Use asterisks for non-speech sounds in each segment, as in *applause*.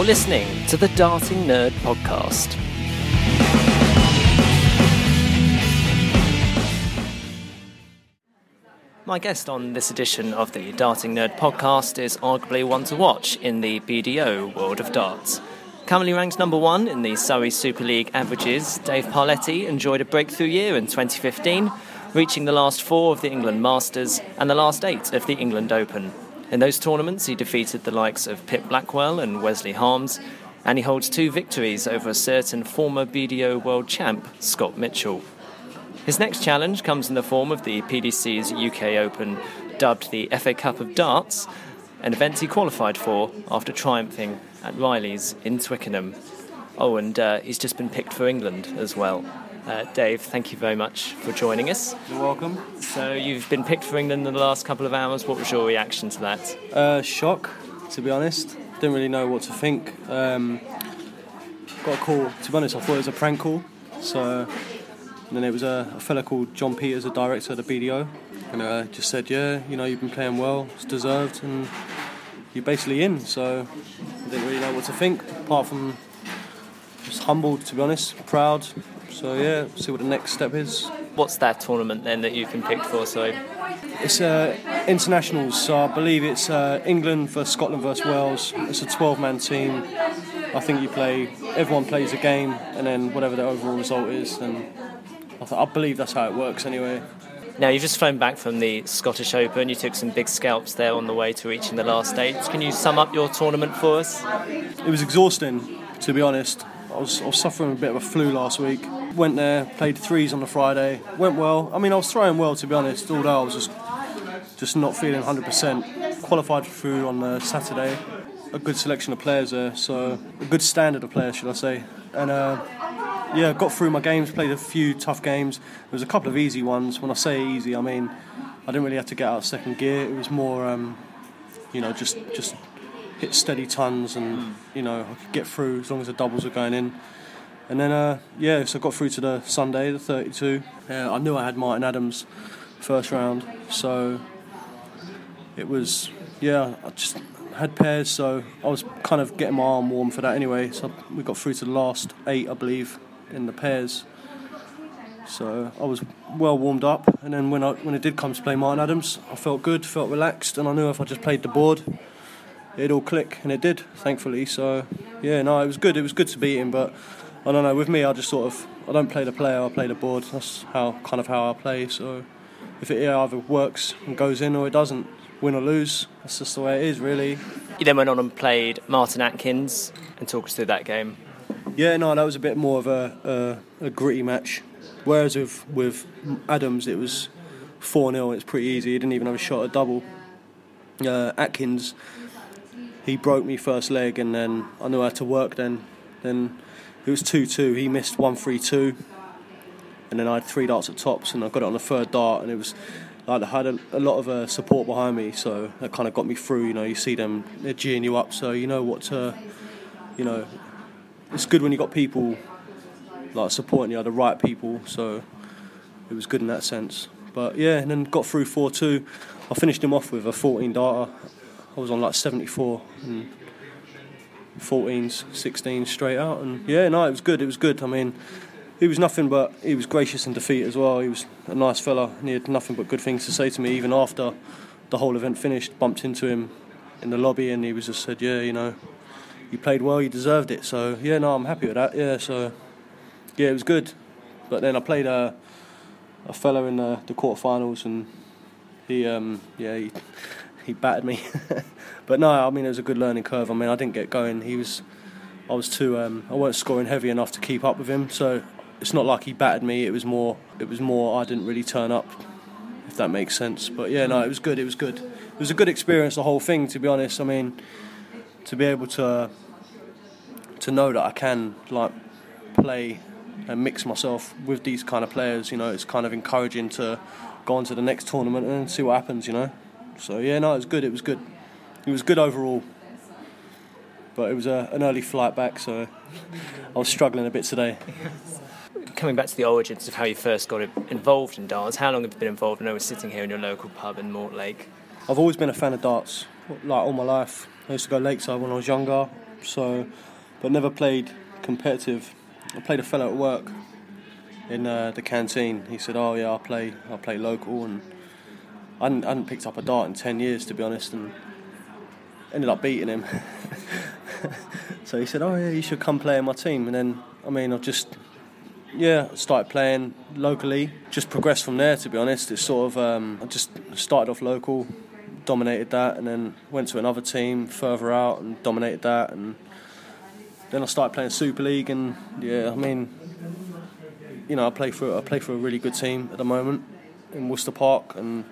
You're listening to the Darting Nerd Podcast. My guest on this edition of the Darting Nerd Podcast is arguably one to watch in the BDO world of darts. Currently ranked number one in the Surrey Super League averages, Dave Parletti enjoyed a breakthrough year in 2015, reaching the last four of the England Masters and the last eight of the England Open. In those tournaments, he defeated the likes of Pip Blackwell and Wesley Harms, and he holds two victories over a certain former BDO world champ, Scott Mitchell. His next challenge comes in the form of the PDC's UK Open, dubbed the FA Cup of Darts, an event he qualified for after triumphing at Riley's in Twickenham. Oh, and uh, he's just been picked for England as well. Uh, Dave, thank you very much for joining us. You're welcome. So, you've been picked for England in the last couple of hours. What was your reaction to that? Uh, shock, to be honest. Didn't really know what to think. Um, got a call. To be honest, I thought it was a prank call. So, and then it was a, a fella called John Peters, a director at the BDO, and uh, just said, "Yeah, you know, you've been playing well. It's deserved, and you're basically in." So, I didn't really know what to think, apart from just humbled, to be honest, proud. So yeah, see what the next step is. What's that tournament then that you've been picked for? So, It's uh, internationals, so I believe it's uh, England versus Scotland versus Wales. It's a 12-man team. I think you play, everyone plays a game, and then whatever the overall result is, then I, th- I believe that's how it works anyway. now you've just flown back from the Scottish Open. You took some big scalps there on the way to reaching the last eight. Can you sum up your tournament for us? It was exhausting, to be honest. I was, I was suffering a bit of a flu last week. Went there, played threes on the Friday. Went well. I mean, I was throwing well, to be honest, although I was just just not feeling 100%. Qualified through on the Saturday. A good selection of players there, so a good standard of players, should I say. And uh, yeah, got through my games, played a few tough games. There was a couple of easy ones. When I say easy, I mean I didn't really have to get out of second gear. It was more, um, you know, just just hit steady tons and you know I could get through as long as the doubles were going in. And then uh, yeah, so I got through to the Sunday, the 32. Uh, I knew I had Martin Adams first round, so it was yeah. I just had pairs, so I was kind of getting my arm warm for that anyway. So we got through to the last eight, I believe, in the pairs. So I was well warmed up, and then when I when it did come to play Martin Adams, I felt good, felt relaxed, and I knew if I just played the board, it'd all click, and it did, thankfully. So yeah, no, it was good. It was good to beat him, but I don't know. With me, I just sort of I don't play the player, I play the board. That's how kind of how I play. So if it either works and goes in or it doesn't, win or lose, that's just the way it is, really. You then went on and played Martin Atkins and talk us through that game. Yeah, no, that was a bit more of a, a, a gritty match. Whereas with with Adams, it was four 0 It's pretty easy. He didn't even have a shot at double. Uh, Atkins, he broke me first leg, and then I knew I had to work. Then, then it was two two. He missed one three two, and then I had three darts at tops, and I got it on the third dart, and it was. Like I had a, a lot of uh, support behind me, so that kind of got me through. You know, you see them, they're geeing you up, so you know what to, you know, it's good when you got people like supporting you, the right people. So it was good in that sense. But yeah, and then got through four two. I finished him off with a 14 darter. I was on like 74 and 14s, 16s straight out, and yeah, no, it was good. It was good. I mean. He was nothing but he was gracious in defeat as well. He was a nice fella, and he had nothing but good things to say to me. Even after the whole event finished, bumped into him in the lobby, and he was just said, "Yeah, you know, you played well, you deserved it. So yeah, no, I'm happy with that. Yeah, so yeah, it was good. But then I played a a fella in the, the quarterfinals, and he um, yeah he he battered me. *laughs* but no, I mean it was a good learning curve. I mean I didn't get going. He was I was too um, I weren't scoring heavy enough to keep up with him. So it's not like he battered me. It was more it was more I didn't really turn up. If that makes sense. But yeah, no, it was good. It was good. It was a good experience. The whole thing, to be honest. I mean to be able to to know that I can like play and mix myself with these kind of players, you know, it's kind of encouraging to go on to the next tournament and see what happens, you know. So yeah, no, it was good. It was good. It was good overall. But it was a, an early flight back, so I was struggling a bit today. Coming back to the origins of how you first got involved in darts, how long have you been involved? I know we're sitting here in your local pub in Mortlake. I've always been a fan of darts, like all my life. I used to go lakeside when I was younger. So, but never played competitive. I played a fellow at work in uh, the canteen. He said, "Oh yeah, I play. I play local," and I hadn't, I hadn't picked up a dart in ten years, to be honest, and ended up beating him. *laughs* so he said, "Oh yeah, you should come play in my team." And then, I mean, I just yeah, started playing locally. Just progressed from there. To be honest, it's sort of um, I just started off local, dominated that, and then went to another team further out and dominated that, and then I started playing Super League, and yeah, I mean, you know, I play for I play for a really good team at the moment in Worcester Park, and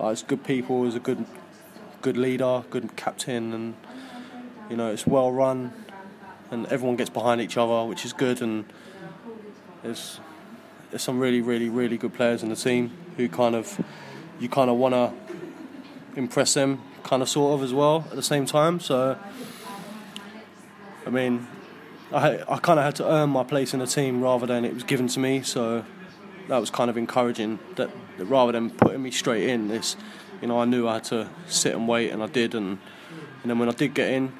uh, it's good people, it's a good good leader, good captain, and you know, it's well run, and everyone gets behind each other, which is good, and there's there's some really, really, really good players in the team who kind of you kind of want to impress them, kind of sort of as well at the same time. So, I mean, I I kind of had to earn my place in the team rather than it was given to me. So that was kind of encouraging. That, that rather than putting me straight in, this, you know, I knew I had to sit and wait, and I did. And and then when I did get in,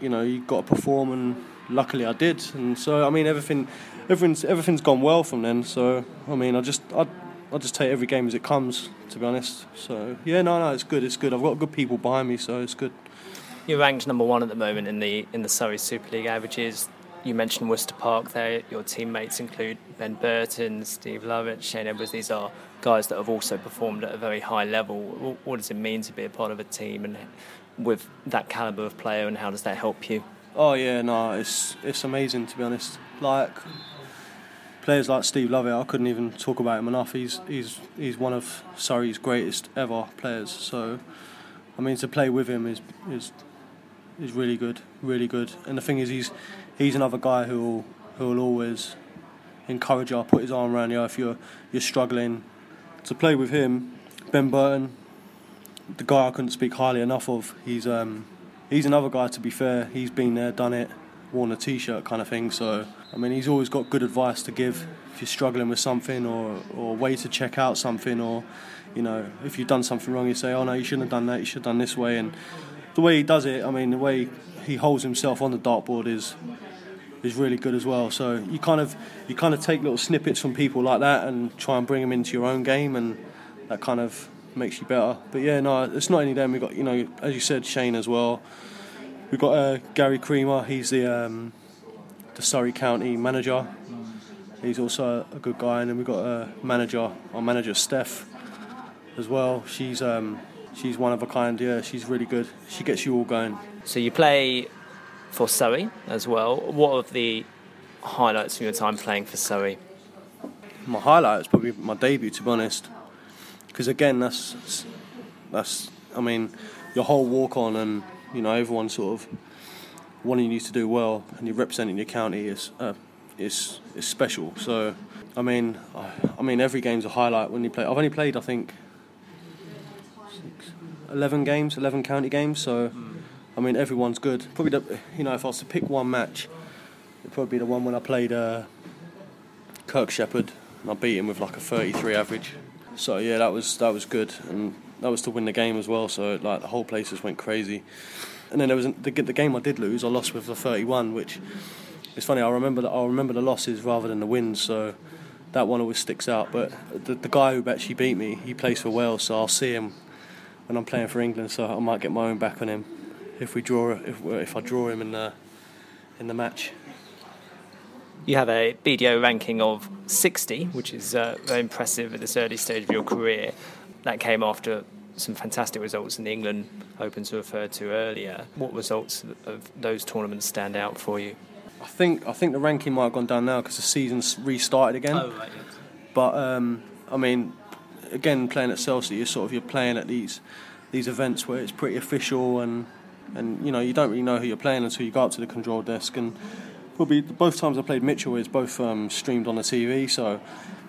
you know, you got to perform, and luckily I did. And so I mean, everything, everything's everything's gone well from then. So I mean, I just I. I just take every game as it comes, to be honest. So yeah, no, no, it's good. It's good. I've got good people behind me, so it's good. You're ranked number one at the moment in the in the Surrey Super League averages. You mentioned Worcester Park there. Your teammates include Ben Burton, Steve Lovett, Shane Edwards. These are guys that have also performed at a very high level. What does it mean to be a part of a team and with that caliber of player, and how does that help you? Oh yeah, no, it's it's amazing to be honest. Like players like Steve Lovett, I couldn't even talk about him enough. He's he's he's one of Surrey's greatest ever players. So, I mean, to play with him is is is really good, really good. And the thing is, he's he's another guy who will who will always encourage you, put his arm around you if you're you're struggling. To play with him, Ben Burton, the guy I couldn't speak highly enough of. He's um he's another guy. To be fair, he's been there, done it worn a t-shirt kind of thing. So I mean, he's always got good advice to give if you're struggling with something or or way to check out something or you know if you've done something wrong, you say, oh no, you shouldn't have done that. You should have done this way. And the way he does it, I mean, the way he holds himself on the dartboard is is really good as well. So you kind of you kind of take little snippets from people like that and try and bring them into your own game, and that kind of makes you better. But yeah, no, it's not only them. We got you know, as you said, Shane as well. We've got uh, Gary Creamer. He's the um, the Surrey County manager. He's also a good guy, and then we've got a manager, our manager Steph, as well. She's um, she's one of a kind. Yeah, she's really good. She gets you all going. So you play for Surrey as well. What are the highlights from your time playing for Surrey? My highlight is probably my debut, to be honest, because again, that's that's I mean, your whole walk on and you know, everyone sort of wanting you to do well, and you're representing your county is uh, is is special. So, I mean, I, I, mean, every game's a highlight when you play. I've only played, I think, six, eleven games, eleven county games. So, I mean, everyone's good. Probably, the, you know, if I was to pick one match, it'd probably be the one when I played uh, Kirk Shepherd, and I beat him with like a 33 average. So yeah, that was that was good, and that was to win the game as well. So like the whole place just went crazy. And then there was the, the game I did lose. I lost with the 31, which it's funny. I remember that I remember the losses rather than the wins. So that one always sticks out. But the, the guy who actually beat me, he plays for Wales, so I'll see him when I'm playing for England. So I might get my own back on him if we draw if if I draw him in the in the match. You have a BDO ranking of 60, which is uh, very impressive at this early stage of your career. That came after some fantastic results in the England Opens referred to earlier. What results of those tournaments stand out for you? I think I think the ranking might have gone down now because the season's restarted again. Oh, right, yes. But um, I mean, again, playing at Chelsea, you're sort of you're playing at these these events where it's pretty official and and you know you don't really know who you're playing until you go up to the control desk and probably both times I played Mitchell is both um, streamed on the TV, so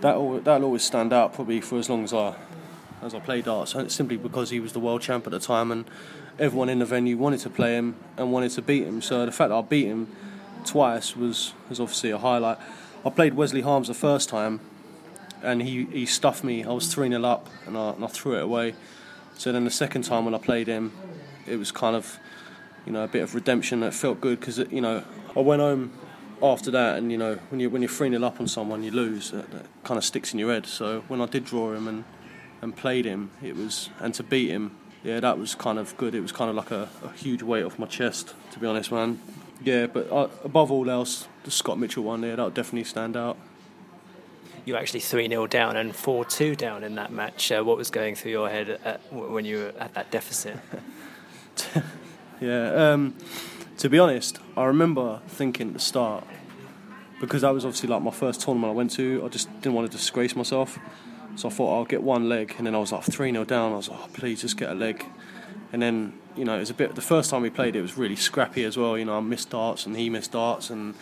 that that'll always stand out probably for as long as I as I played darts, simply because he was the world champ at the time, and everyone in the venue wanted to play him and wanted to beat him. So the fact that I beat him twice was was obviously a highlight. I played Wesley Harms the first time, and he, he stuffed me. I was three 0 up, and I, and I threw it away. So then the second time when I played him, it was kind of you know, a bit of redemption that felt good because you know I went home after that, and you know when you when you're three 0 up on someone, you lose. That, that kind of sticks in your head. So when I did draw him and and played him, it was and to beat him, yeah, that was kind of good. It was kind of like a, a huge weight off my chest, to be honest, man. Yeah, but uh, above all else, the Scott Mitchell one there, that would definitely stand out. You actually 3 0 down and 4 2 down in that match. Uh, what was going through your head at, when you were at that deficit? *laughs* yeah, um, to be honest, I remember thinking at the start, because that was obviously like my first tournament I went to, I just didn't want to disgrace myself. So I thought I'll get one leg, and then I was like 3 0 down. I was like, oh, please just get a leg. And then, you know, it was a bit, the first time we played, it was really scrappy as well. You know, I missed darts and he missed darts, and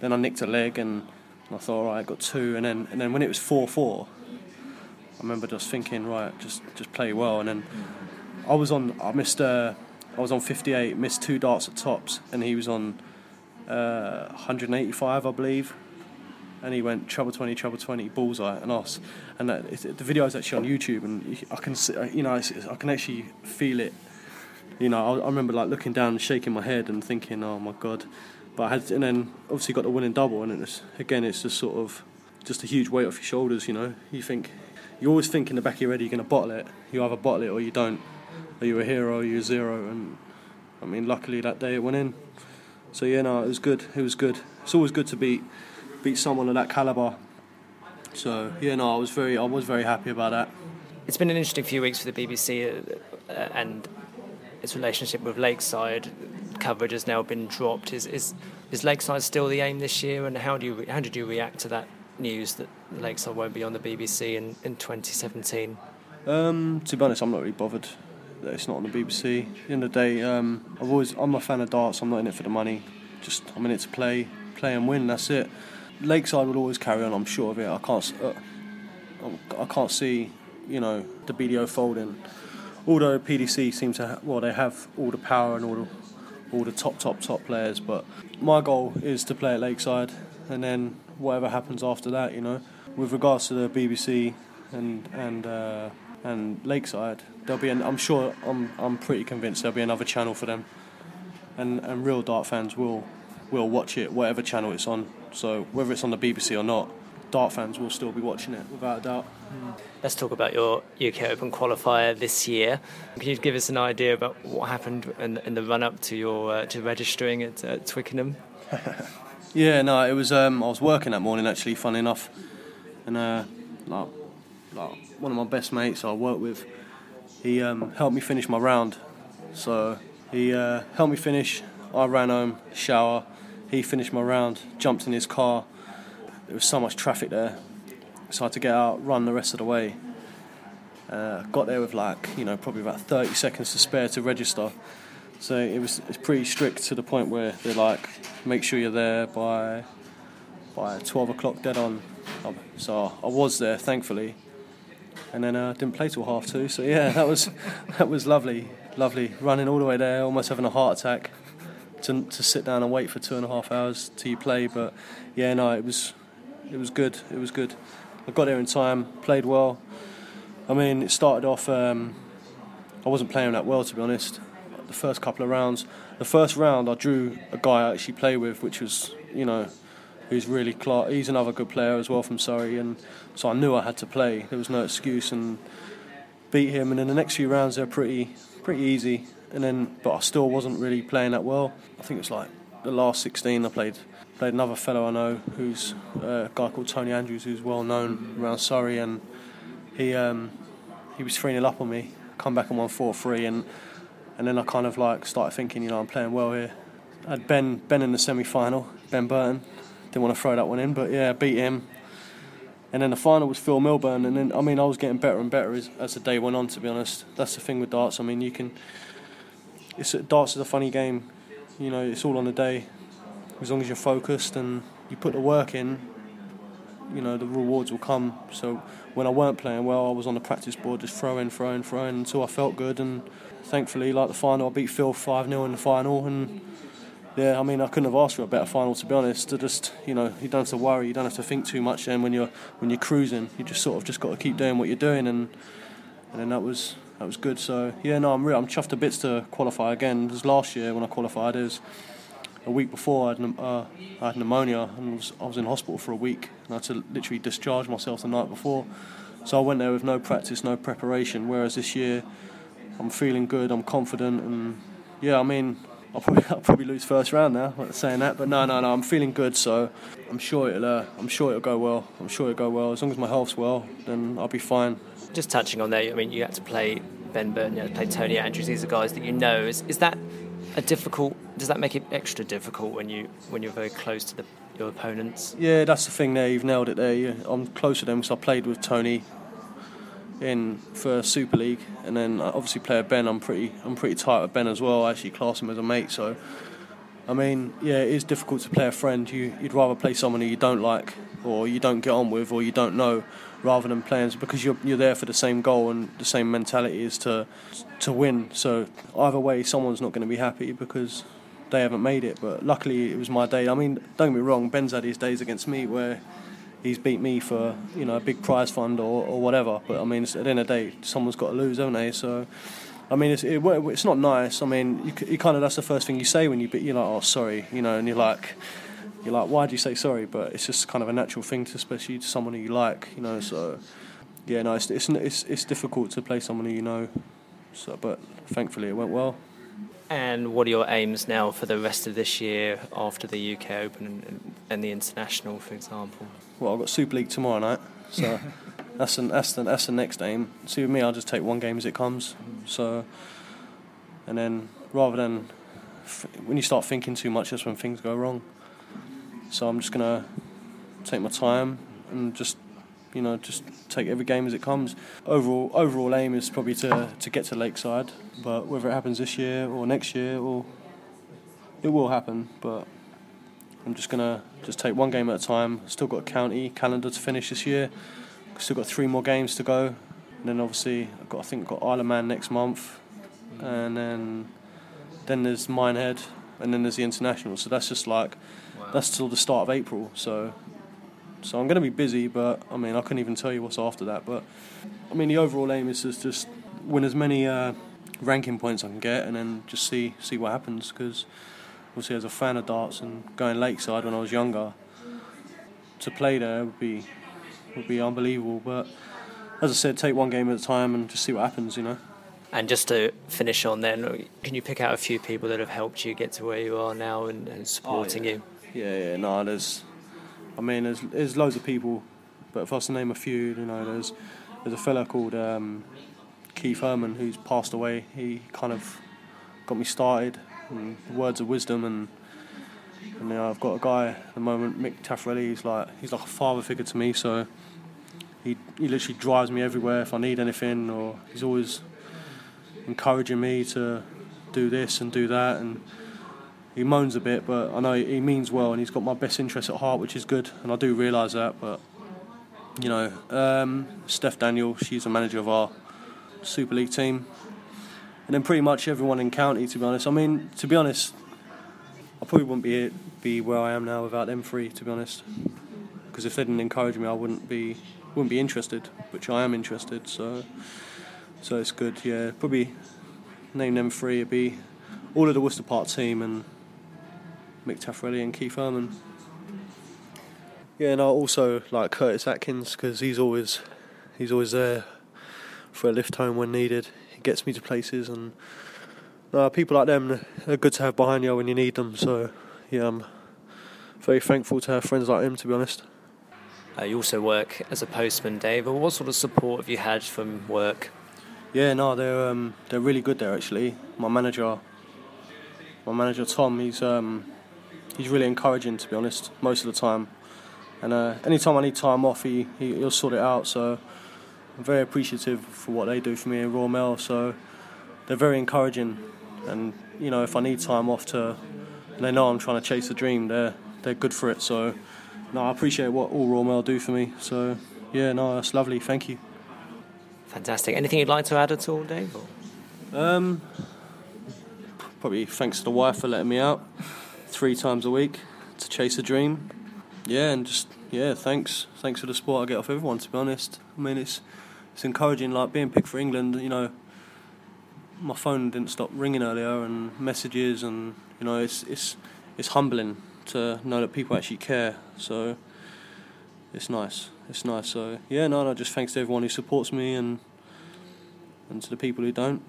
then I nicked a leg, and I thought, all right, I got two. And then, and then when it was 4 4, I remember just thinking, right, just just play well. And then I was on, I missed, uh, I was on 58, missed two darts at tops, and he was on uh, 185, I believe and he went treble 20 treble 20 bullseye and us and that, it, the video is actually on youtube and i can see, you know i can actually feel it you know I, I, remember like looking down and shaking my head and thinking oh my god but i had and then obviously got the winning double and it's again it's just sort of just a huge weight off your shoulders you know? You think you always think in the back of your head you're going to bottle it. You either bottle it or you don't. Are you a hero? Or you a zero? And i mean luckily that day it went in. So yeah no it was good. It was good. It's always good to beat beat someone of that caliber. So yeah, no, I was very, I was very happy about that. It's been an interesting few weeks for the BBC uh, and its relationship with Lakeside. Coverage has now been dropped. Is is is Lakeside still the aim this year? And how do you how did you react to that news that Lakeside won't be on the BBC in in 2017? Um, to be honest, I'm not really bothered that it's not on the BBC. At the end of the day, um, I've always I'm a fan of darts. I'm not in it for the money. Just I'm in it to play, play and win. That's it. Lakeside will always carry on. I'm sure of it. I can't. Uh, I can't see, you know, the BDO folding. Although PDC seems to, ha- well, they have all the power and all the, all the top, top, top players. But my goal is to play at Lakeside, and then whatever happens after that, you know. With regards to the BBC and and uh, and Lakeside, there'll be. An, I'm sure. I'm I'm pretty convinced there'll be another channel for them, and and real dart fans will will watch it, whatever channel it's on. So whether it's on the BBC or not, dart fans will still be watching it without a doubt. Mm. Let's talk about your UK Open qualifier this year. Can you give us an idea about what happened in, in the run up to your uh, to registering at uh, Twickenham? *laughs* yeah, no, it was. Um, I was working that morning actually. Funny enough, and uh, like, like one of my best mates I work with, he um, helped me finish my round. So he uh, helped me finish. I ran home, shower he finished my round, jumped in his car. There was so much traffic there, so I had to get out, run the rest of the way. Uh, got there with like you know probably about 30 seconds to spare to register. So it was it's pretty strict to the point where they're like, make sure you're there by by 12 o'clock dead on. Um, so I was there, thankfully, and then uh, didn't play till half two. So yeah, *laughs* that was that was lovely, lovely. Running all the way there, almost having a heart attack to to sit down and wait for two and a half hours till you play. But yeah, no, it was it was good. It was good. I got there in time, played well. I mean, it started off. Um, I wasn't playing that well to be honest. The first couple of rounds, the first round, I drew a guy I actually play with, which was you know, who's really class. He's another good player as well from Surrey, and so I knew I had to play. There was no excuse, and beat him. And then the next few rounds, they're pretty pretty easy and then but I still wasn't really playing that well. I think it's like the last 16 I played played another fellow I know who's a guy called Tony Andrews who's well known around Surrey and he um, he was 3 0 up on me come back and won 4 3 and and then I kind of like started thinking you know I'm playing well here. I had Ben Ben in the semi final Ben Burton. Didn't want to throw that one in but yeah beat him. And then the final was Phil Milburn and then I mean I was getting better and better as, as the day went on to be honest. That's the thing with darts I mean you can it's darts is a funny game. You know, it's all on the day. As long as you're focused and you put the work in, you know the rewards will come. So when I weren't playing well, I was on the practice board just throwing, throwing, throwing until I felt good. And thankfully, like the final, I beat Phil five 0 in the final. And yeah, I mean, I couldn't have asked for a better final to be honest. To just you know, you don't have to worry, you don't have to think too much. Then when you're when you're cruising, you just sort of just got to keep doing what you're doing. And and then that was that was good. So yeah, no, I'm real. I'm chuffed to bits to qualify again. Because last year when I qualified, it was a week before I had, uh, I had pneumonia and was, I was in hospital for a week and I had to literally discharge myself the night before. So I went there with no practice, no preparation. Whereas this year, I'm feeling good. I'm confident, and yeah, I mean, I'll probably *laughs* I'll probably lose first round now. Saying that, but no, no, no, I'm feeling good. So I'm sure it'll uh, I'm sure it'll go well. I'm sure it'll go well as long as my health's well. Then I'll be fine. Just touching on that, I mean, you had to play Ben Burton, you had to play Tony Andrews. These are guys that you know. Is is that a difficult? Does that make it extra difficult when you when you're very close to the, your opponents? Yeah, that's the thing. There, you've nailed it. There, I'm close to them because I played with Tony in for Super League, and then uh, obviously play with Ben. I'm pretty I'm pretty tight with Ben as well. I actually class him as a mate. So, I mean, yeah, it is difficult to play a friend. You you'd rather play someone who you don't like or you don't get on with or you don't know, rather than playing because you're you're there for the same goal and the same mentality is to to win. So either way, someone's not going to be happy because they haven't made it. But luckily, it was my day. I mean, don't get me wrong. Ben's had his days against me where he's beat me for you know a big prize fund or, or whatever. But I mean, at the end of the day, someone's got to lose, haven't they? So. I mean, it's, it, it's not nice. I mean, you, you kind of that's the first thing you say when you. You're like, oh, sorry, you know, and you're like, you're like, why do you say sorry? But it's just kind of a natural thing, to, especially to someone who you like, you know. So, yeah, no, it's it's it's, it's difficult to play someone who you know. So, but thankfully, it went well. And what are your aims now for the rest of this year after the UK Open and, and the International, for example? Well, I've got Super League tomorrow night, so *laughs* that's the, that's the, that's the next aim. See, with me, I'll just take one game as it comes. So, and then rather than when you start thinking too much, that's when things go wrong. So I'm just gonna take my time and just you know just take every game as it comes. Overall, overall aim is probably to to get to Lakeside, but whether it happens this year or next year, or it will happen. But I'm just gonna just take one game at a time. Still got a county calendar to finish this year. Still got three more games to go. And then obviously I've got I think I've got Isle of Man next month, and then then there's Minehead, and then there's the international. So that's just like wow. that's till the start of April. So so I'm going to be busy, but I mean I couldn't even tell you what's after that. But I mean the overall aim is just just win as many uh, ranking points I can get, and then just see see what happens. Because obviously as a fan of darts and going lakeside when I was younger, to play there would be would be unbelievable. But as I said, take one game at a time and just see what happens. You know. And just to finish on, then, can you pick out a few people that have helped you get to where you are now and, and supporting oh, yeah. you? Yeah, yeah, no, there's, I mean, there's there's loads of people, but if I was to name a few, you know, there's there's a fella called um, Keith Herman who's passed away. He kind of got me started, words of wisdom, and and you know, I've got a guy at the moment, Mick Taffarelli. He's like he's like a father figure to me. So he he literally drives me everywhere if I need anything, or he's always encouraging me to do this and do that and he moans a bit but I know he means well and he's got my best interest at heart which is good and I do realise that but you know um, Steph Daniel she's a manager of our Super League team and then pretty much everyone in county to be honest I mean to be honest I probably wouldn't be be where I am now without them three to be honest because if they didn't encourage me I wouldn't be wouldn't be interested which I am interested so so it's good. Yeah, probably name them three. It'd be all of the Worcester Park team and Mick Taffarelli and Keith Herman. Yeah, and I also like Curtis Atkins because he's always he's always there for a lift home when needed. He gets me to places, and uh, people like them are good to have behind you when you need them. So yeah, I'm very thankful to have friends like him. To be honest. Uh, you also work as a postman, Dave. What sort of support have you had from work? Yeah, no, they're um, they're really good there actually. My manager, my manager Tom, he's um, he's really encouraging to be honest most of the time. And uh, anytime I need time off, he, he will sort it out. So I'm very appreciative for what they do for me in Royal Mail. So they're very encouraging. And you know, if I need time off to, they know I'm trying to chase a dream. They're they're good for it. So no, I appreciate what all Royal Mail do for me. So yeah, no, that's lovely. Thank you. Fantastic. Anything you'd like to add at all, Dave? Um, probably thanks to the wife for letting me out three times a week to chase a dream. Yeah, and just yeah, thanks, thanks for the support I get off everyone. To be honest, I mean it's it's encouraging. Like being picked for England, you know, my phone didn't stop ringing earlier and messages and you know it's it's it's humbling to know that people actually care. So it's nice. It's nice. So yeah, no, no. Just thanks to everyone who supports me and and to the people who don't.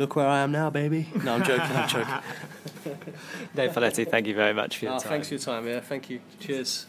Look where I am now, baby. No, I'm joking. I'm joking. *laughs* Dave Parletti, thank you very much for your Oh, time. thanks for your time. Yeah, thank you. Cheers.